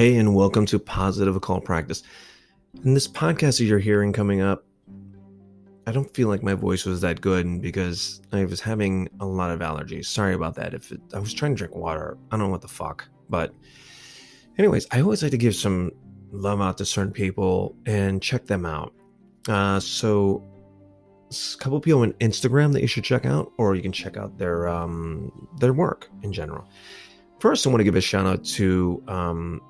Hey, and welcome to Positive Occult Practice. In this podcast that you're hearing coming up, I don't feel like my voice was that good because I was having a lot of allergies. Sorry about that. If it, I was trying to drink water, I don't know what the fuck. But, anyways, I always like to give some love out to certain people and check them out. Uh, so, a couple people on Instagram that you should check out, or you can check out their um, their work in general. First, I want to give a shout out to um,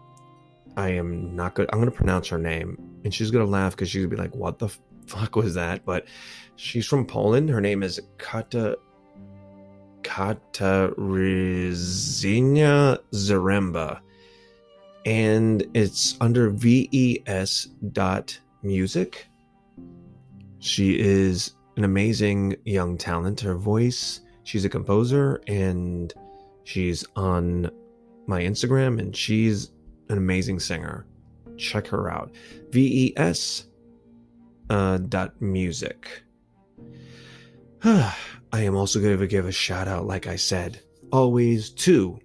I am not good. I'm going to pronounce her name, and she's going to laugh because she's going to be like, "What the fuck was that?" But she's from Poland. Her name is Kata Katarzyna Zaremba, and it's under VES dot music. She is an amazing young talent. Her voice. She's a composer, and she's on my Instagram, and she's an amazing singer. Check her out. VES uh, dot music. I am also going to give a shout out, like I said, always to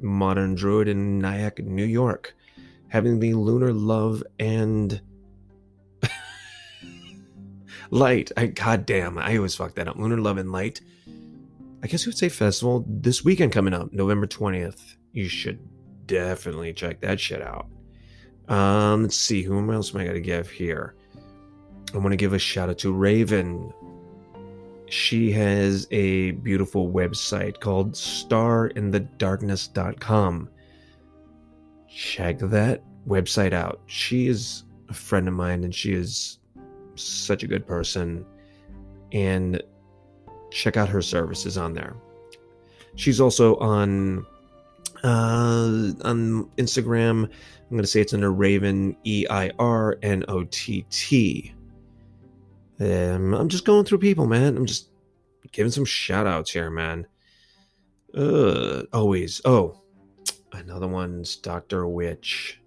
Modern Druid in Nyack, New York, having the Lunar Love and Light. I goddamn, I always fuck that up. Lunar Love and Light. I guess you would say festival this weekend coming up, November twentieth. You should definitely check that shit out. Um, let's see, who else am I gonna give here? I want to give a shout out to Raven. She has a beautiful website called starinthedarkness.com. Check that website out. She is a friend of mine and she is such a good person. And check out her services on there. She's also on uh, on Instagram. I'm going to say it's under Raven E I R N O T T. Um, I'm just going through people, man. I'm just giving some shout outs here, man. Uh, always. Oh, another one's Dr. Witch.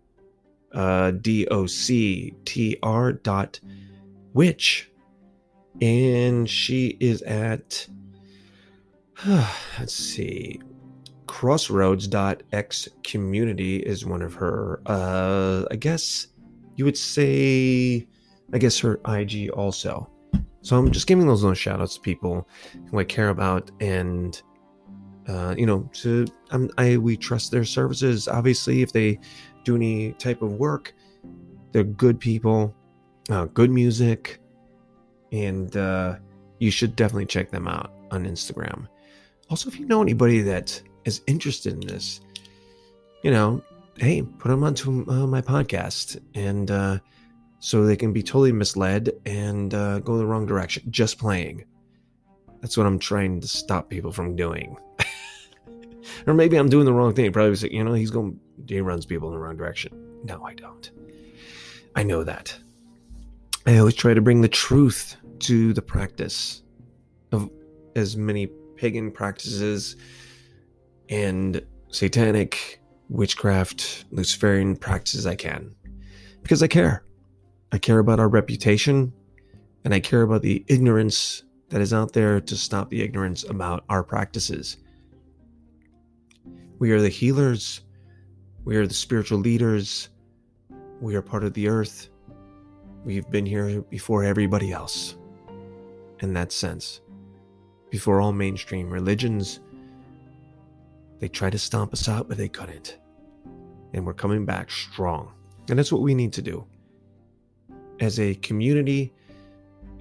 Uh, D O C T R dot Witch. And she is at, let's see, crossroads.x community is one of her uh i guess you would say i guess her ig also. So i'm just giving those little shout outs to people who i care about and uh you know to um, i we trust their services. Obviously if they do any type of work they're good people uh, good music and uh you should definitely check them out on instagram. Also if you know anybody that is interested in this, you know, hey, put them onto uh, my podcast, and uh, so they can be totally misled and uh, go the wrong direction. Just playing. That's what I'm trying to stop people from doing. or maybe I'm doing the wrong thing. Probably, say, you know, he's going, he runs people in the wrong direction. No, I don't. I know that. I always try to bring the truth to the practice of as many pagan practices and satanic, witchcraft, Luciferian practices I can. Because I care. I care about our reputation, and I care about the ignorance that is out there to stop the ignorance about our practices. We are the healers, we are the spiritual leaders, we are part of the earth. We've been here before everybody else. In that sense, before all mainstream religions, they tried to stomp us out, but they couldn't. And we're coming back strong. And that's what we need to do. As a community,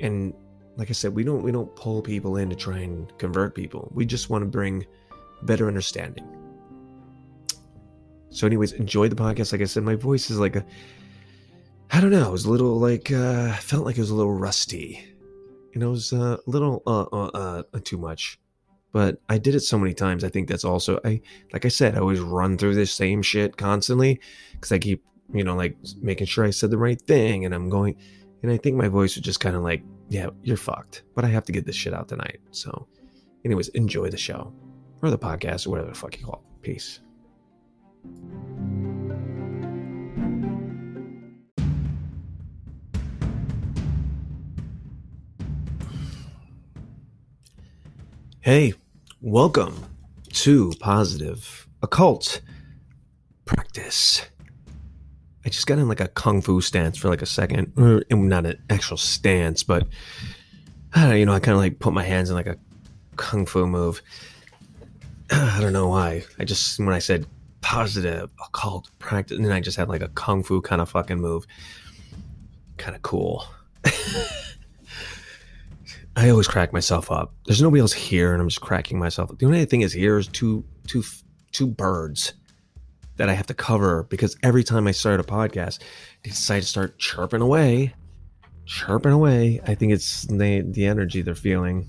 and like I said, we don't we don't pull people in to try and convert people. We just want to bring better understanding. So, anyways, enjoy the podcast. Like I said, my voice is like a I don't know, it was a little like uh felt like it was a little rusty. You know, it was a little uh, uh, uh too much but I did it so many times. I think that's also I like I said, I always run through this same shit constantly because I keep you know like making sure I said the right thing, and I'm going, and I think my voice was just kind of like, yeah, you're fucked. But I have to get this shit out tonight. So, anyways, enjoy the show or the podcast or whatever the fuck you call it. Peace. Hey, Welcome to Positive Occult Practice. I just got in like a kung fu stance for like a second, not an actual stance, but uh, you know, I kind of like put my hands in like a kung fu move. I don't know why. I just when I said positive occult practice, and then I just had like a kung fu kind of fucking move. Kind of cool. I always crack myself up. There's nobody else here, and I'm just cracking myself up. The only thing is here is two, two, two birds that I have to cover because every time I start a podcast, they decide to start chirping away, chirping away. I think it's the the energy they're feeling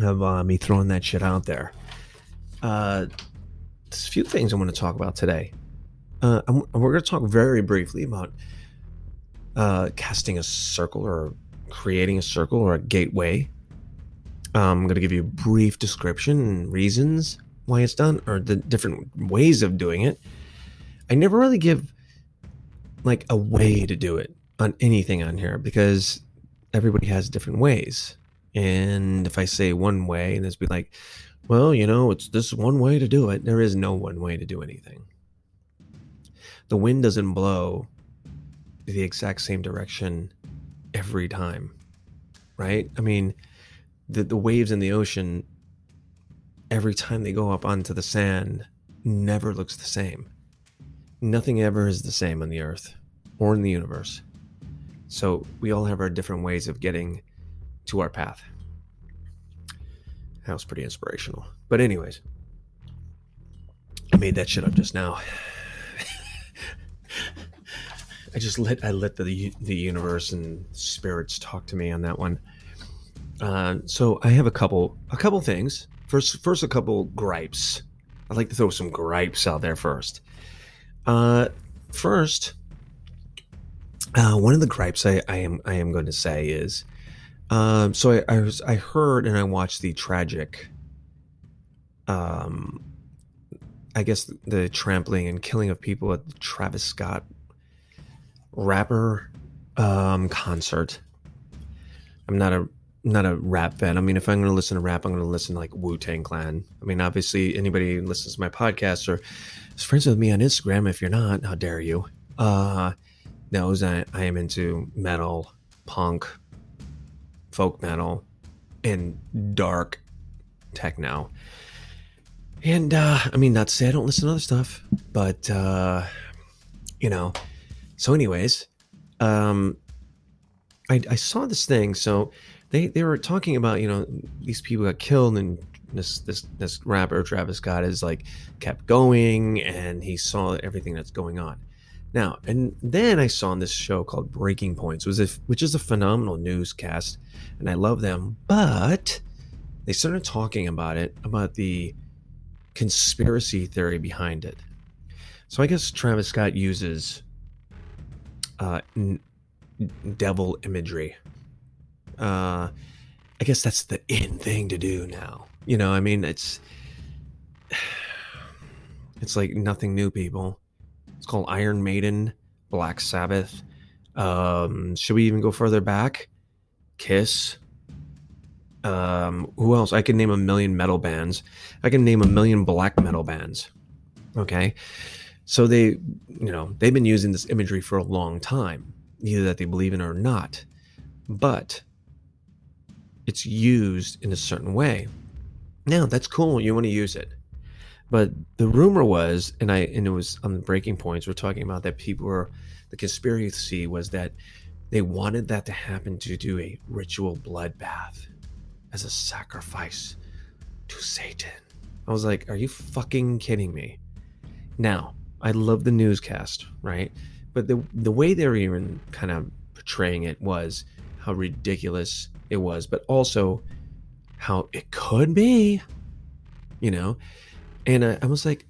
of uh, me throwing that shit out there. Uh, there's a few things I want to talk about today. Uh, we're going to talk very briefly about uh, casting a circle or creating a circle or a gateway. Um, I'm going to give you a brief description and reasons why it's done or the different ways of doing it. I never really give like a way to do it on anything on here because everybody has different ways. And if I say one way and it's be like, well, you know, it's this one way to do it, there is no one way to do anything. The wind doesn't blow the exact same direction every time, right? I mean, the, the waves in the ocean, every time they go up onto the sand, never looks the same. Nothing ever is the same on the earth or in the universe. So we all have our different ways of getting to our path. That was pretty inspirational. But, anyways, I made that shit up just now. I just let I let the the universe and spirits talk to me on that one. Uh, so I have a couple a couple things. First, first a couple gripes. I'd like to throw some gripes out there first. Uh, first, uh, one of the gripes I, I am I am going to say is, um, so I, I was I heard and I watched the tragic, um, I guess the trampling and killing of people at the Travis Scott rapper um, concert. I'm not a not a rap fan. I mean, if I'm going to listen to rap, I'm going to listen to like Wu Tang Clan. I mean, obviously, anybody listens to my podcast or is friends with me on Instagram, if you're not, how dare you? Uh, knows I, I am into metal, punk, folk metal, and dark techno. And uh, I mean, not to say I don't listen to other stuff, but uh, you know, so, anyways, um, I, I saw this thing. So they they were talking about you know these people got killed and this this this rapper Travis Scott is like kept going and he saw everything that's going on. Now and then I saw on this show called Breaking Points, was if which is a phenomenal newscast, and I love them. But they started talking about it about the conspiracy theory behind it. So I guess Travis Scott uses uh, n- devil imagery. Uh, I guess that's the in thing to do now. You know, I mean, it's it's like nothing new, people. It's called Iron Maiden, Black Sabbath. Um, should we even go further back? Kiss. Um, who else? I can name a million metal bands. I can name a million black metal bands. Okay. So they, you know, they've been using this imagery for a long time, either that they believe in or not. But it's used in a certain way. Now that's cool. You want to use it. But the rumor was, and I and it was on the breaking points, we're talking about that people were the conspiracy was that they wanted that to happen to do a ritual bloodbath as a sacrifice to Satan. I was like, are you fucking kidding me? Now, I love the newscast, right? But the the way they were even kind of portraying it was how ridiculous it was, but also how it could be, you know. And I, I was like,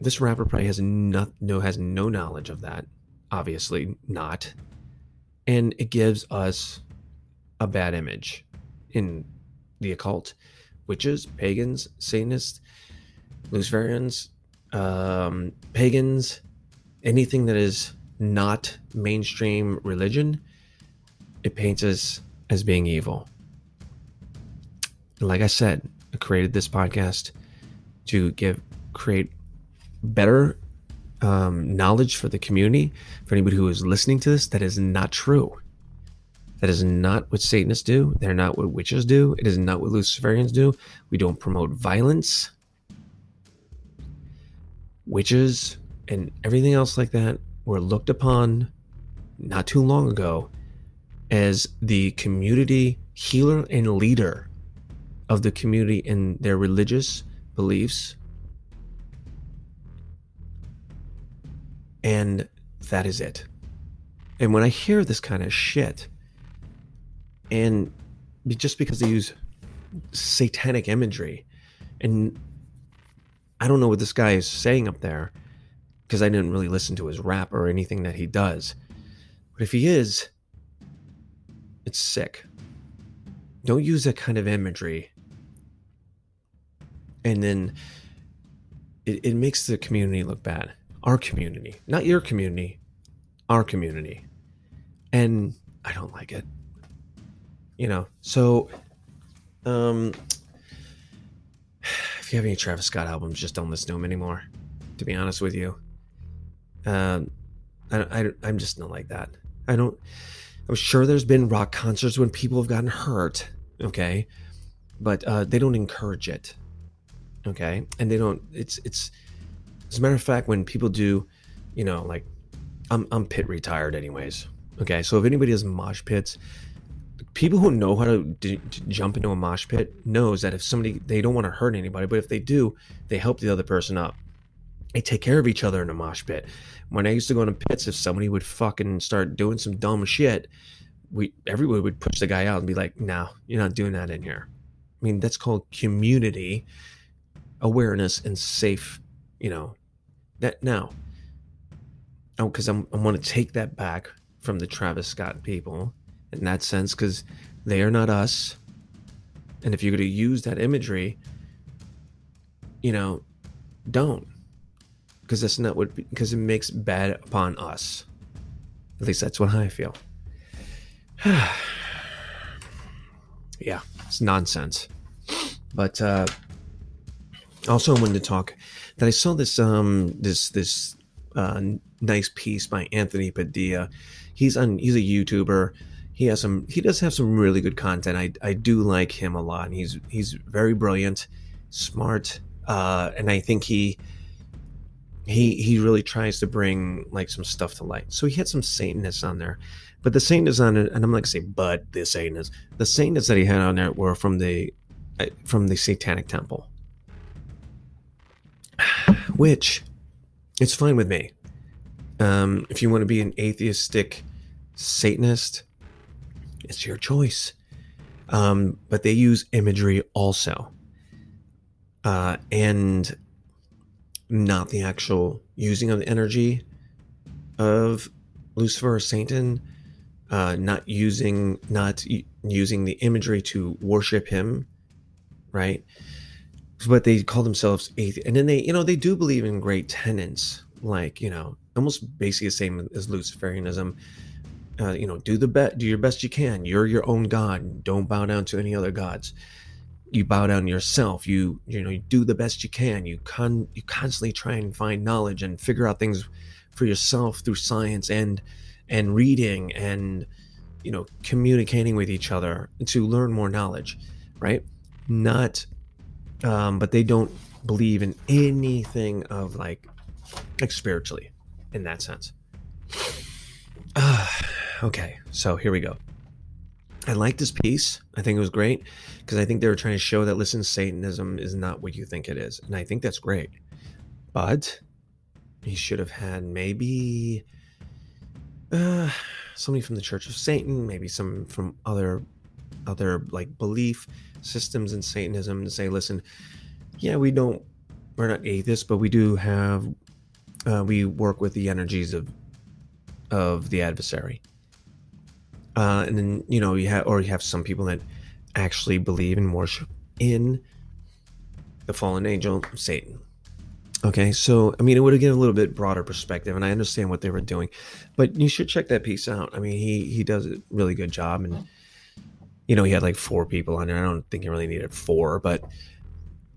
this rapper probably has no, no has no knowledge of that, obviously not, and it gives us a bad image in the occult, witches, pagans, Satanists, Luciferians, um, pagans, anything that is not mainstream religion, it paints us as being evil. Like I said, I created this podcast to give create better um, knowledge for the community, for anybody who is listening to this, that is not true. That is not what Satanists do. They're not what witches do. It is not what Luciferians do. We don't promote violence. Witches and everything else like that were looked upon not too long ago as the community healer and leader of the community in their religious beliefs. And that is it. And when I hear this kind of shit, and just because they use satanic imagery, and I don't know what this guy is saying up there because I didn't really listen to his rap or anything that he does. But if he is, it's sick. Don't use that kind of imagery. And then it, it makes the community look bad. Our community, not your community, our community. And I don't like it. You know, so um if you have any Travis Scott albums, just don't listen to them anymore. To be honest with you, um, I, I, I'm just not like that. I don't. I'm sure there's been rock concerts when people have gotten hurt, okay, but uh, they don't encourage it, okay, and they don't. It's it's. As a matter of fact, when people do, you know, like, I'm I'm pit retired anyways, okay. So if anybody has mosh pits, people who know how to, d- jump into a mosh pit knows that if somebody they don't want to hurt anybody, but if they do, they help the other person up. They take care of each other in a mosh pit when I used to go into pits, if somebody would fucking start doing some dumb shit, we everybody would push the guy out and be like, "No, you're not doing that in here." I mean, that's called community awareness and safe. You know, that now. Oh, because I'm I want to take that back from the Travis Scott people in that sense, because they are not us. And if you're going to use that imagery, you know, don't because that's not what because it makes bad upon us. At least that's what I feel. yeah, it's nonsense. But uh, also, I wanted to talk that I saw this um this this uh, nice piece by Anthony Padilla. He's on he's a YouTuber. He has some he does have some really good content. I I do like him a lot. He's he's very brilliant, smart, uh, and I think he he he really tries to bring like some stuff to light. So he had some Satanists on there, but the Satanists on it, and I'm not gonna say but the Satanists, the Satanists that he had on there were from the uh, from the Satanic Temple, which it's fine with me. Um, if you want to be an atheistic Satanist, it's your choice. Um, but they use imagery also, uh, and not the actual using of the energy of Lucifer or Satan, uh, not using not using the imagery to worship him, right? But they call themselves atheist, and then they, you know, they do believe in great tenets, like you know, almost basically the same as Luciferianism. Uh, you know, do the best, do your best you can. You're your own god. Don't bow down to any other gods. You bow down yourself. You you know you do the best you can. You con you constantly try and find knowledge and figure out things for yourself through science and and reading and you know communicating with each other to learn more knowledge right? Not um but they don't believe in anything of like like spiritually in that sense. uh, okay so here we go I like this piece. I think it was great because I think they were trying to show that listen, Satanism is not what you think it is, and I think that's great. But he should have had maybe uh, somebody from the Church of Satan, maybe some from other other like belief systems in Satanism to say, listen, yeah, we don't, we're not atheists, but we do have, uh, we work with the energies of of the adversary uh, and then you know you have or you have some people that actually believe and worship in the fallen angel Satan. Okay, so I mean, it would have given a little bit broader perspective, and I understand what they were doing, but you should check that piece out. I mean, he he does a really good job, and you know, he had like four people on there. I don't think he really needed four, but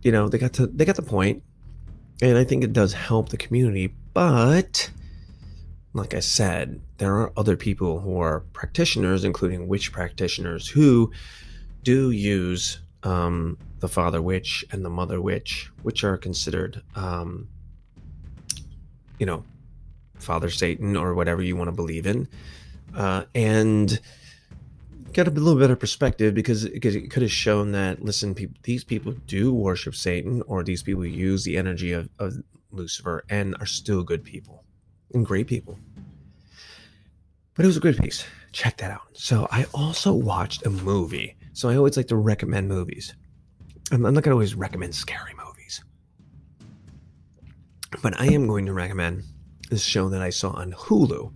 you know, they got to they got the point, and I think it does help the community. But like I said, there are other people who are practitioners, including witch practitioners, who do use um, the father witch and the mother witch, which are considered, um, you know, Father Satan or whatever you want to believe in, uh, and get a little bit of perspective because it could, have shown that listen, people, these people do worship Satan, or these people use the energy of, of Lucifer and are still good people and great people. But it was a good piece. Check that out. So I also watched a movie. So I always like to recommend movies. I'm, I'm not going to always recommend scary movies. But I am going to recommend this show that I saw on Hulu.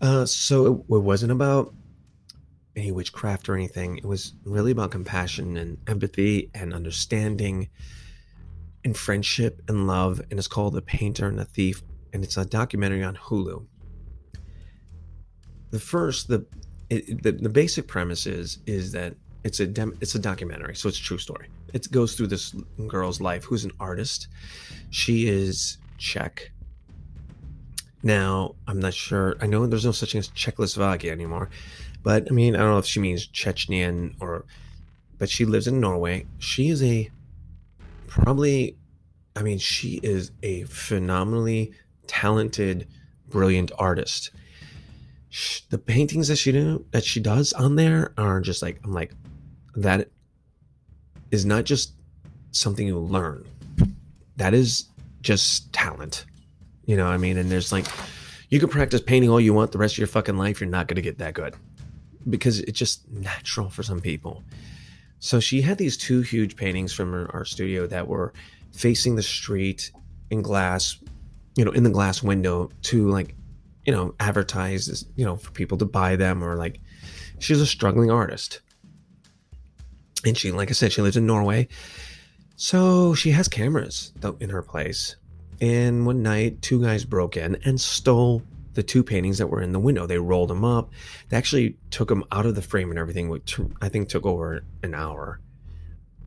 Uh, so it, it wasn't about any witchcraft or anything. It was really about compassion and empathy and understanding and friendship and love. And it's called The Painter and the Thief. And it's a documentary on Hulu. The first, the it, the, the basic premise is is that it's a dem, it's a documentary, so it's a true story. It goes through this girl's life who's an artist. She is Czech. Now, I'm not sure. I know there's no such thing as Czechoslovakia anymore, but I mean, I don't know if she means Chechnyan or, but she lives in Norway. She is a probably, I mean, she is a phenomenally talented, brilliant artist. The paintings that she do that she does on there are just like I'm like that is not just something you learn. That is just talent. You know what I mean? And there's like you can practice painting all you want the rest of your fucking life, you're not gonna get that good because it's just natural for some people. So she had these two huge paintings from her, our studio that were facing the street in glass, you know, in the glass window to like, you know, advertise this, you know, for people to buy them or like she's a struggling artist. And she, like I said, she lives in Norway. So she has cameras in her place. And one night, two guys broke in and stole the two paintings that were in the window. They rolled them up. They actually took them out of the frame and everything, which I think took over an hour,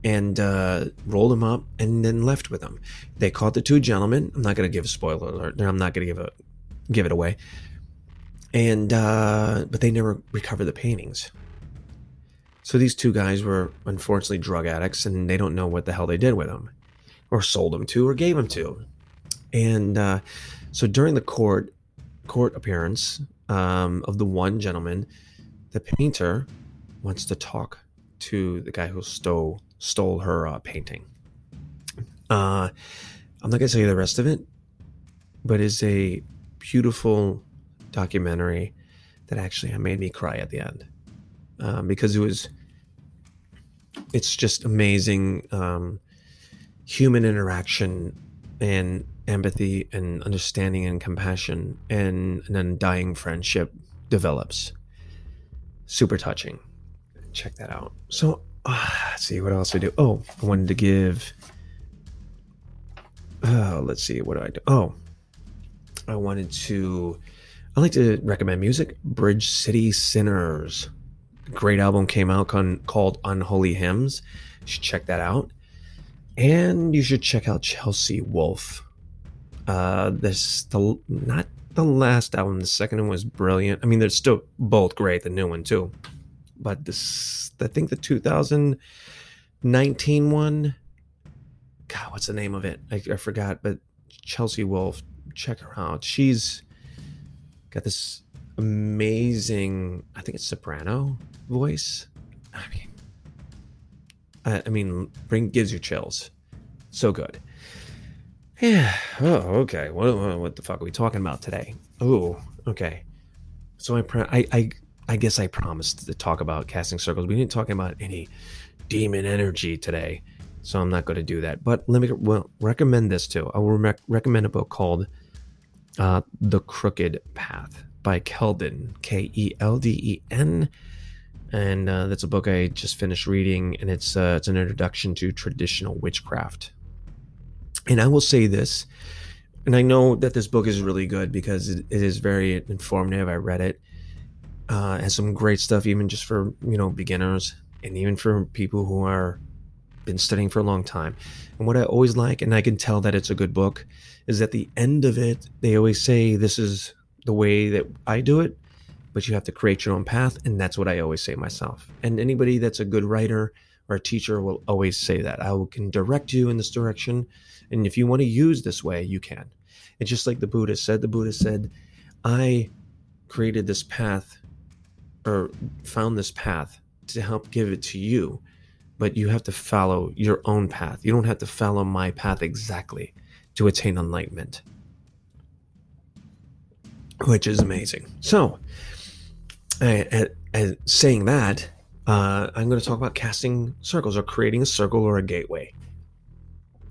and uh, rolled them up and then left with them. They caught the two gentlemen. I'm not going to give a spoiler alert. I'm not going to give a give it away. And uh, but they never recovered the paintings. So these two guys were unfortunately drug addicts, and they don't know what the hell they did with them, or sold them to, or gave them to. And uh, so during the court, court appearance um, of the one gentleman, the painter wants to talk to the guy who stole stole her uh, painting. Uh, I'm not gonna tell you the rest of it, but it's a beautiful documentary that actually made me cry at the end um, because it was. It's just amazing um, human interaction and empathy and understanding and compassion and an undying friendship develops. Super touching. Check that out. So, uh, let's see what else I do. Oh, I wanted to give. Uh, let's see what do I do. Oh, I wanted to. I like to recommend music. Bridge City Sinners. Great album came out con- called Unholy Hymns. You should check that out. And you should check out Chelsea Wolfe uh, this the not the last album. The second one was brilliant. I mean, they're still both great. The new one too, but this I think the 2019 one. God, what's the name of it? I, I forgot. But Chelsea Wolfe, check her out. She's got this amazing. I think it's soprano voice. I mean, I, I mean, bring gives you chills. So good. Yeah. Oh, okay. What, what the fuck are we talking about today? Oh, okay. So I, I, I, I guess I promised to talk about casting circles. We didn't talk about any demon energy today, so I'm not going to do that. But let me well recommend this too. I will rec- recommend a book called uh, "The Crooked Path" by Kelden, K E L D E N, and uh, that's a book I just finished reading, and it's uh, it's an introduction to traditional witchcraft. And I will say this, and I know that this book is really good because it, it is very informative. I read it. Uh, has some great stuff, even just for you know beginners, and even for people who are been studying for a long time. And what I always like, and I can tell that it's a good book, is at the end of it, they always say, This is the way that I do it, but you have to create your own path. And that's what I always say myself. And anybody that's a good writer or a teacher will always say that. I can direct you in this direction. And if you want to use this way, you can. It's just like the Buddha said. The Buddha said, I created this path or found this path to help give it to you, but you have to follow your own path. You don't have to follow my path exactly to attain enlightenment, which is amazing. So, I, I, saying that, uh, I'm going to talk about casting circles or creating a circle or a gateway.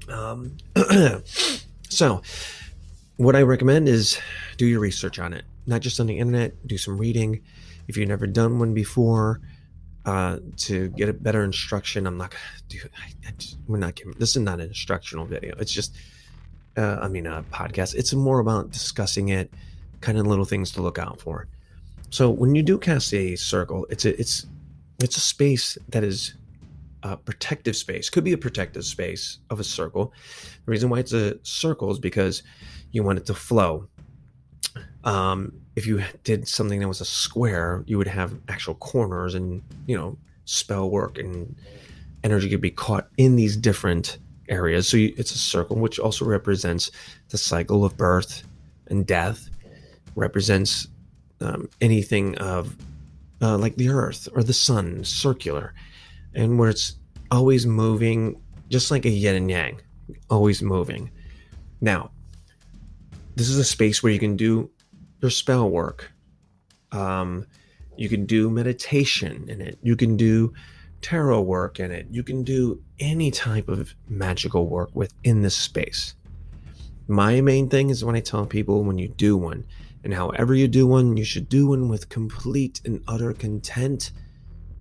Um, so, what I recommend is do your research on it, not just on the internet. Do some reading. If you've never done one before, uh, to get a better instruction, I'm not. Dude, I, I just, we're not giving. This is not an instructional video. It's just, uh, I mean, a podcast. It's more about discussing it, kind of little things to look out for. So when you do cast a circle, it's a it's it's a space that is a protective space. Could be a protective space of a circle. The reason why it's a circle is because you want it to flow. Um, if you did something that was a square, you would have actual corners and you know spell work and energy could be caught in these different areas. So you, it's a circle, which also represents the cycle of birth and death. Represents um, anything of uh, like the Earth or the Sun, circular, and where it's always moving, just like a yin and yang, always moving. Now, this is a space where you can do your spell work. Um, you can do meditation in it. You can do tarot work in it. You can do any type of magical work within this space. My main thing is when I tell people when you do one, and however you do one, you should do one with complete and utter content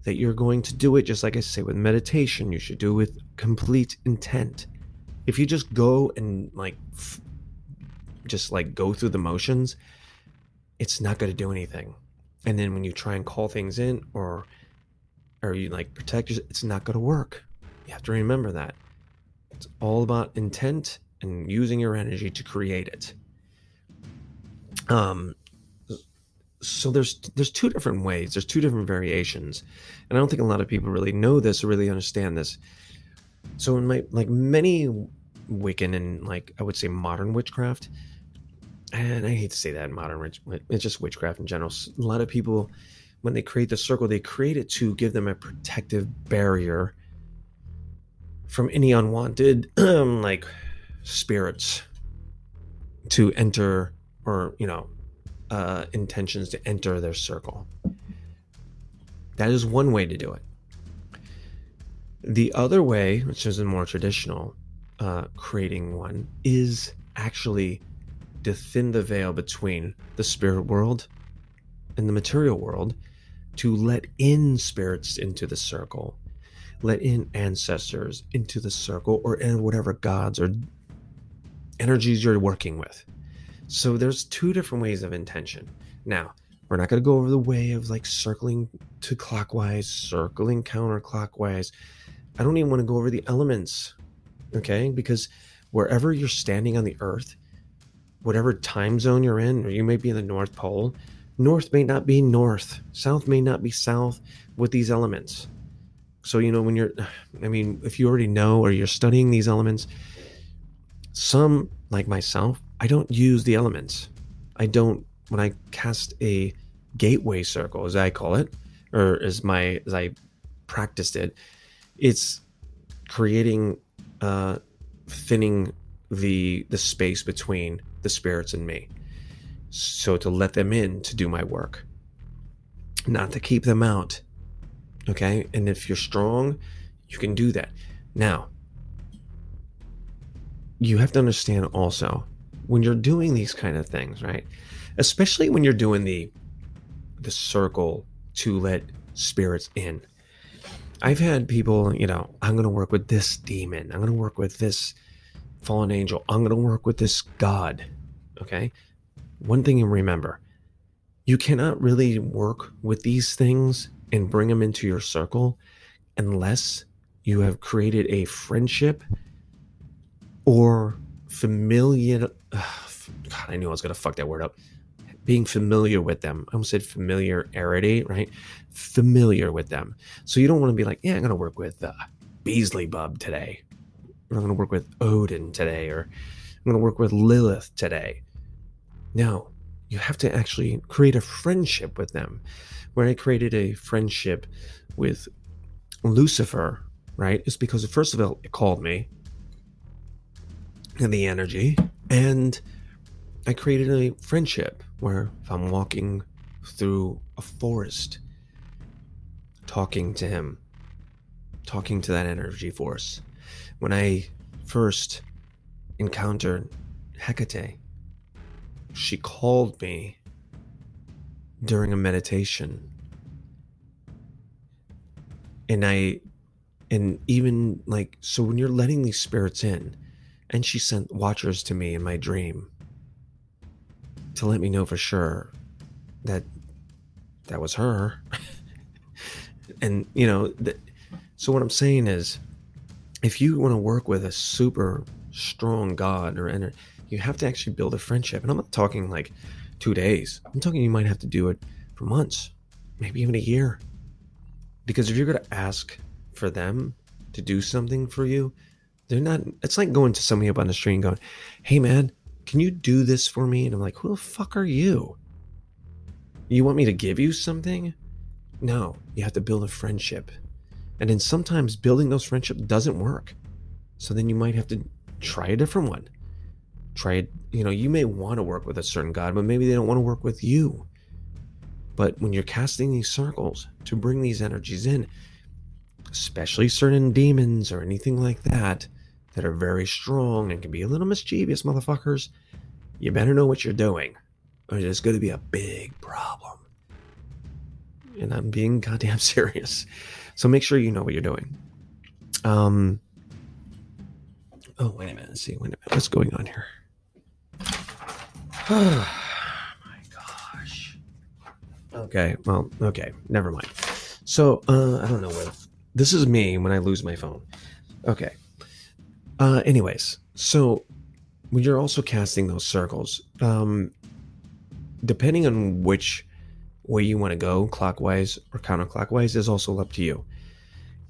that you're going to do it. Just like I say with meditation, you should do it with complete intent. If you just go and like, f- just like go through the motions, it's not going to do anything. And then when you try and call things in or, or you like protect yourself, it's not going to work. You have to remember that. It's all about intent and using your energy to create it. Um, so there's there's two different ways. There's two different variations, and I don't think a lot of people really know this or really understand this. So in my like many Wiccan and like I would say modern witchcraft, and I hate to say that modern witch, it's just witchcraft in general. A lot of people, when they create the circle, they create it to give them a protective barrier from any unwanted like spirits to enter or you know uh, intentions to enter their circle. That is one way to do it. The other way, which is a more traditional uh, creating one, is actually to thin the veil between the spirit world and the material world to let in spirits into the circle, let in ancestors into the circle, or in whatever gods or energies you're working with. So there's two different ways of intention. Now, we're not going to go over the way of like circling to clockwise, circling counterclockwise. I don't even want to go over the elements, okay? Because wherever you're standing on the earth, whatever time zone you're in, or you may be in the North Pole, north may not be north, south may not be south with these elements. So, you know, when you're, I mean, if you already know or you're studying these elements, some, like myself, I don't use the elements. I don't when I cast a gateway circle, as I call it, or as my as I practiced it, it's creating uh thinning the the space between the spirits in me. So to let them in to do my work. Not to keep them out. Okay? And if you're strong, you can do that. Now, you have to understand also when you're doing these kind of things, right? Especially when you're doing the the circle to let spirits in. I've had people, you know, I'm going to work with this demon. I'm going to work with this fallen angel. I'm going to work with this god. Okay? One thing to remember, you cannot really work with these things and bring them into your circle unless you have created a friendship or familiar. Uh, God, I knew I was going to fuck that word up. Being familiar with them. I almost said familiarity, right? Familiar with them. So you don't want to be like, yeah, I'm going to work with uh, Beelzebub today. Or I'm going to work with Odin today. Or I'm going to work with Lilith today. No, you have to actually create a friendship with them. When I created a friendship with Lucifer, right, it's because first of all, it called me and the energy, and I created a friendship where if I'm walking through a forest, talking to him, talking to that energy force. When I first encountered Hecate, she called me during a meditation. And I, and even like, so when you're letting these spirits in, and she sent watchers to me in my dream to let me know for sure that that was her. and, you know, th- so what I'm saying is if you want to work with a super strong God or energy, you have to actually build a friendship. And I'm not talking like two days, I'm talking you might have to do it for months, maybe even a year. Because if you're going to ask for them to do something for you, they're not, it's like going to somebody up on the street and going, hey man, can you do this for me? And I'm like, who the fuck are you? You want me to give you something? No, you have to build a friendship. And then sometimes building those friendships doesn't work. So then you might have to try a different one. Try it you know you may want to work with a certain god but maybe they don't want to work with you. But when you're casting these circles to bring these energies in especially certain demons or anything like that that are very strong and can be a little mischievous motherfuckers you better know what you're doing or there's going to be a big problem. And i'm being goddamn serious. So make sure you know what you're doing. Um oh wait a minute Let's see wait a minute what's going on here oh my gosh. Okay, well, okay, never mind. So, uh, I don't know where. This is me when I lose my phone. Okay. Uh, anyways, so when you're also casting those circles, um, depending on which way you want to go, clockwise or counterclockwise, is also up to you.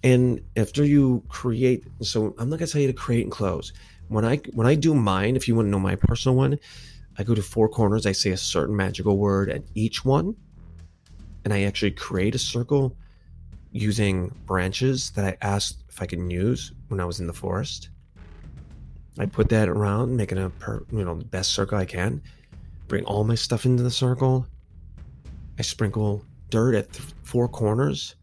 And after you create, so I'm not gonna tell you to create and close. When I when I do mine, if you want to know my personal one, I go to four corners, I say a certain magical word at each one, and I actually create a circle using branches that I asked if I could use when I was in the forest. I put that around, making a per, you know the best circle I can. Bring all my stuff into the circle. I sprinkle dirt at th- four corners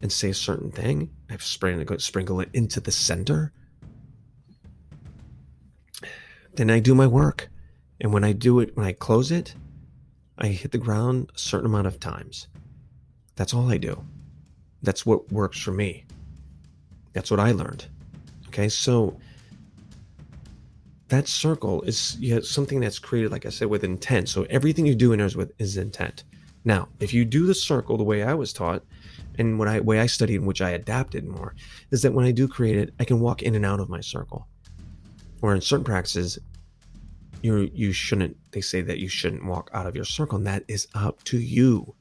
and say a certain thing. I sprinkle sprinkle it into the center. Then I do my work. And when I do it, when I close it, I hit the ground a certain amount of times. That's all I do. That's what works for me. That's what I learned. Okay, so that circle is you know, something that's created, like I said, with intent. So everything you do in there is with is intent. Now, if you do the circle the way I was taught, and what I way I studied, in which I adapted more, is that when I do create it, I can walk in and out of my circle. Or in certain practices, you you shouldn't they say that you shouldn't walk out of your circle and that is up to you.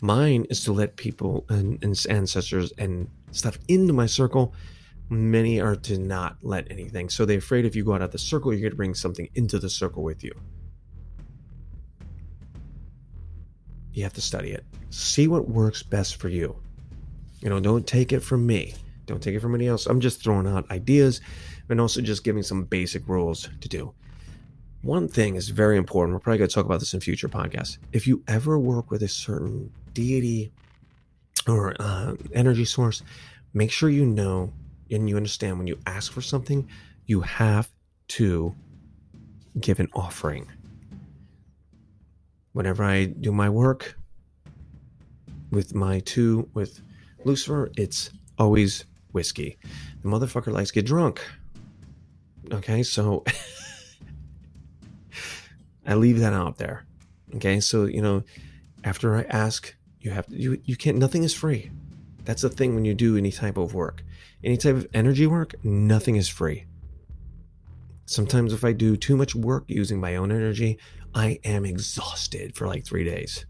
Mine is to let people and, and ancestors and stuff into my circle. Many are to not let anything. So they're afraid if you go out of the circle you're going to bring something into the circle with you you have to study it see what works best for you you know don't take it from me don't take it from anyone else i'm just throwing out ideas and also just giving some basic rules to do one thing is very important. We're probably going to talk about this in future podcasts. If you ever work with a certain deity or uh, energy source, make sure you know and you understand when you ask for something, you have to give an offering. Whenever I do my work with my two, with Lucifer, it's always whiskey. The motherfucker likes to get drunk. Okay, so. I leave that out there. Okay, so you know, after I ask, you have to you you can't. Nothing is free. That's the thing when you do any type of work. any type of energy work, nothing is free. Sometimes, if I do too much work using my own energy, I am exhausted for like three days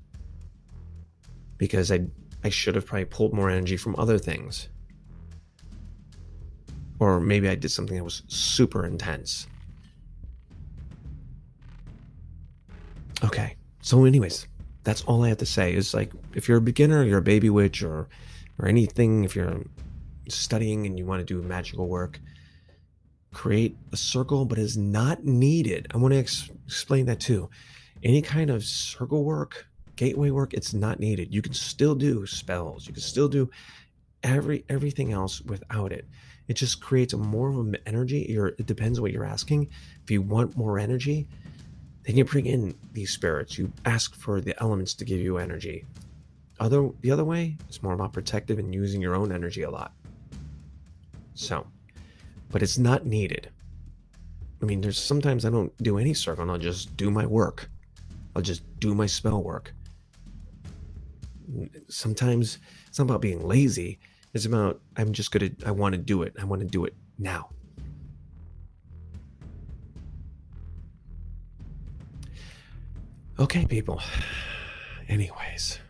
because I, I should have probably pulled more energy from other things. Or maybe I did something that was super intense. Okay. So, anyways, that's all I have to say is like if you're a beginner, you're a baby witch or or anything, if you're studying and you want to do magical work, create a circle, but is not needed. I want to ex- explain that too. Any kind of circle work, gateway work, it's not needed. You can still do spells. You can still do every everything else without it. It just creates a more of an energy. Or it depends what you're asking. If you want more energy, then you bring in these spirits. You ask for the elements to give you energy. Other the other way, it's more about protective and using your own energy a lot. So, but it's not needed. I mean, there's sometimes I don't do any circle and I'll just do my work. I'll just do my spell work. Sometimes it's not about being lazy. It's about I'm just gonna I want to do it. I want to do it now. Okay, people. Anyways,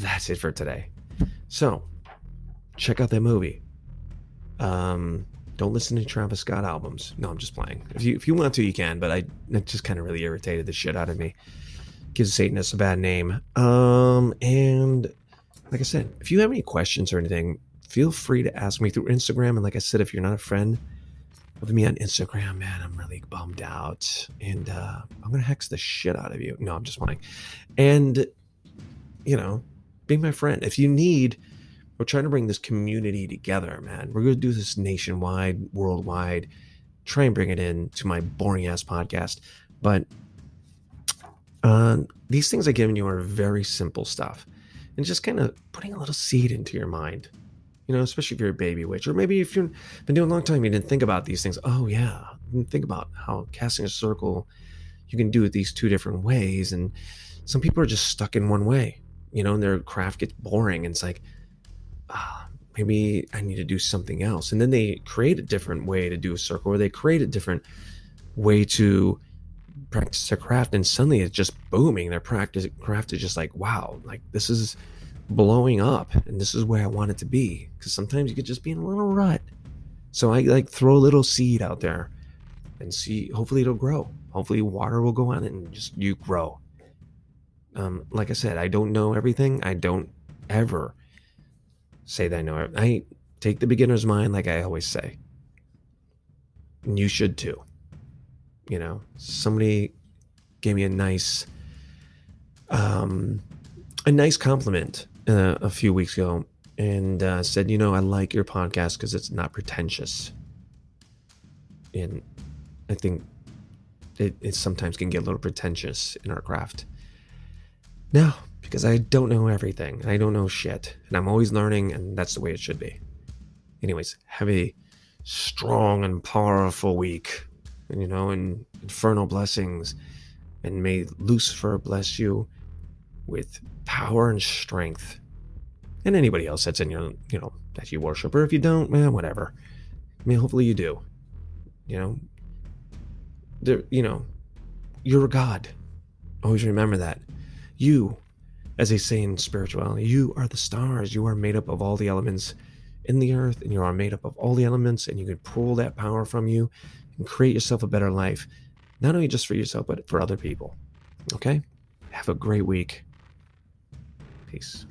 that's it for today. So, check out that movie. Um, don't listen to Travis Scott albums. No, I'm just playing. If you if you want to, you can. But I it just kind of really irritated the shit out of me. Gives Satanists a bad name. Um, and like I said, if you have any questions or anything, feel free to ask me through Instagram. And like I said, if you're not a friend, of me on Instagram, man, I'm really bummed out. And uh, I'm to hex the shit out of you. No, I'm just playing. And, you know, be my friend. If you need, we're trying to bring this community together, man. We're going to do this nationwide, worldwide, try and bring it in to my boring ass podcast. But uh, these things I've given you are very simple stuff. And just kind of putting a little seed into your mind you know, especially if you're a baby witch, or maybe if you've been doing a long time, you didn't think about these things. Oh yeah, think about how casting a circle you can do it these two different ways, and some people are just stuck in one way, you know, and their craft gets boring, and it's like, ah, maybe I need to do something else, and then they create a different way to do a circle, or they create a different way to practice their craft, and suddenly it's just booming. Their practice craft is just like, wow, like this is blowing up and this is where I want it to be because sometimes you could just be in a little rut. So I like throw a little seed out there and see hopefully it'll grow. Hopefully water will go on it and just you grow. Um, like I said, I don't know everything. I don't ever say that I know. I take the beginner's mind like I always say. And you should too. You know, somebody gave me a nice um a nice compliment uh, a few weeks ago and uh, said, you know, I like your podcast because it's not pretentious. And I think it, it sometimes can get a little pretentious in our craft. Now, because I don't know everything, I don't know shit, and I'm always learning, and that's the way it should be. Anyways, have a strong and powerful week, and you know, and infernal blessings, and may Lucifer bless you with power and strength. And anybody else that's in your, you know, that you worship, or if you don't, man, whatever. I mean, hopefully you do. You know, there, you know, you're a god. Always remember that. You, as they say in spirituality, you are the stars. You are made up of all the elements in the earth, and you are made up of all the elements, and you can pull that power from you and create yourself a better life, not only just for yourself, but for other people. Okay? Have a great week. Peace.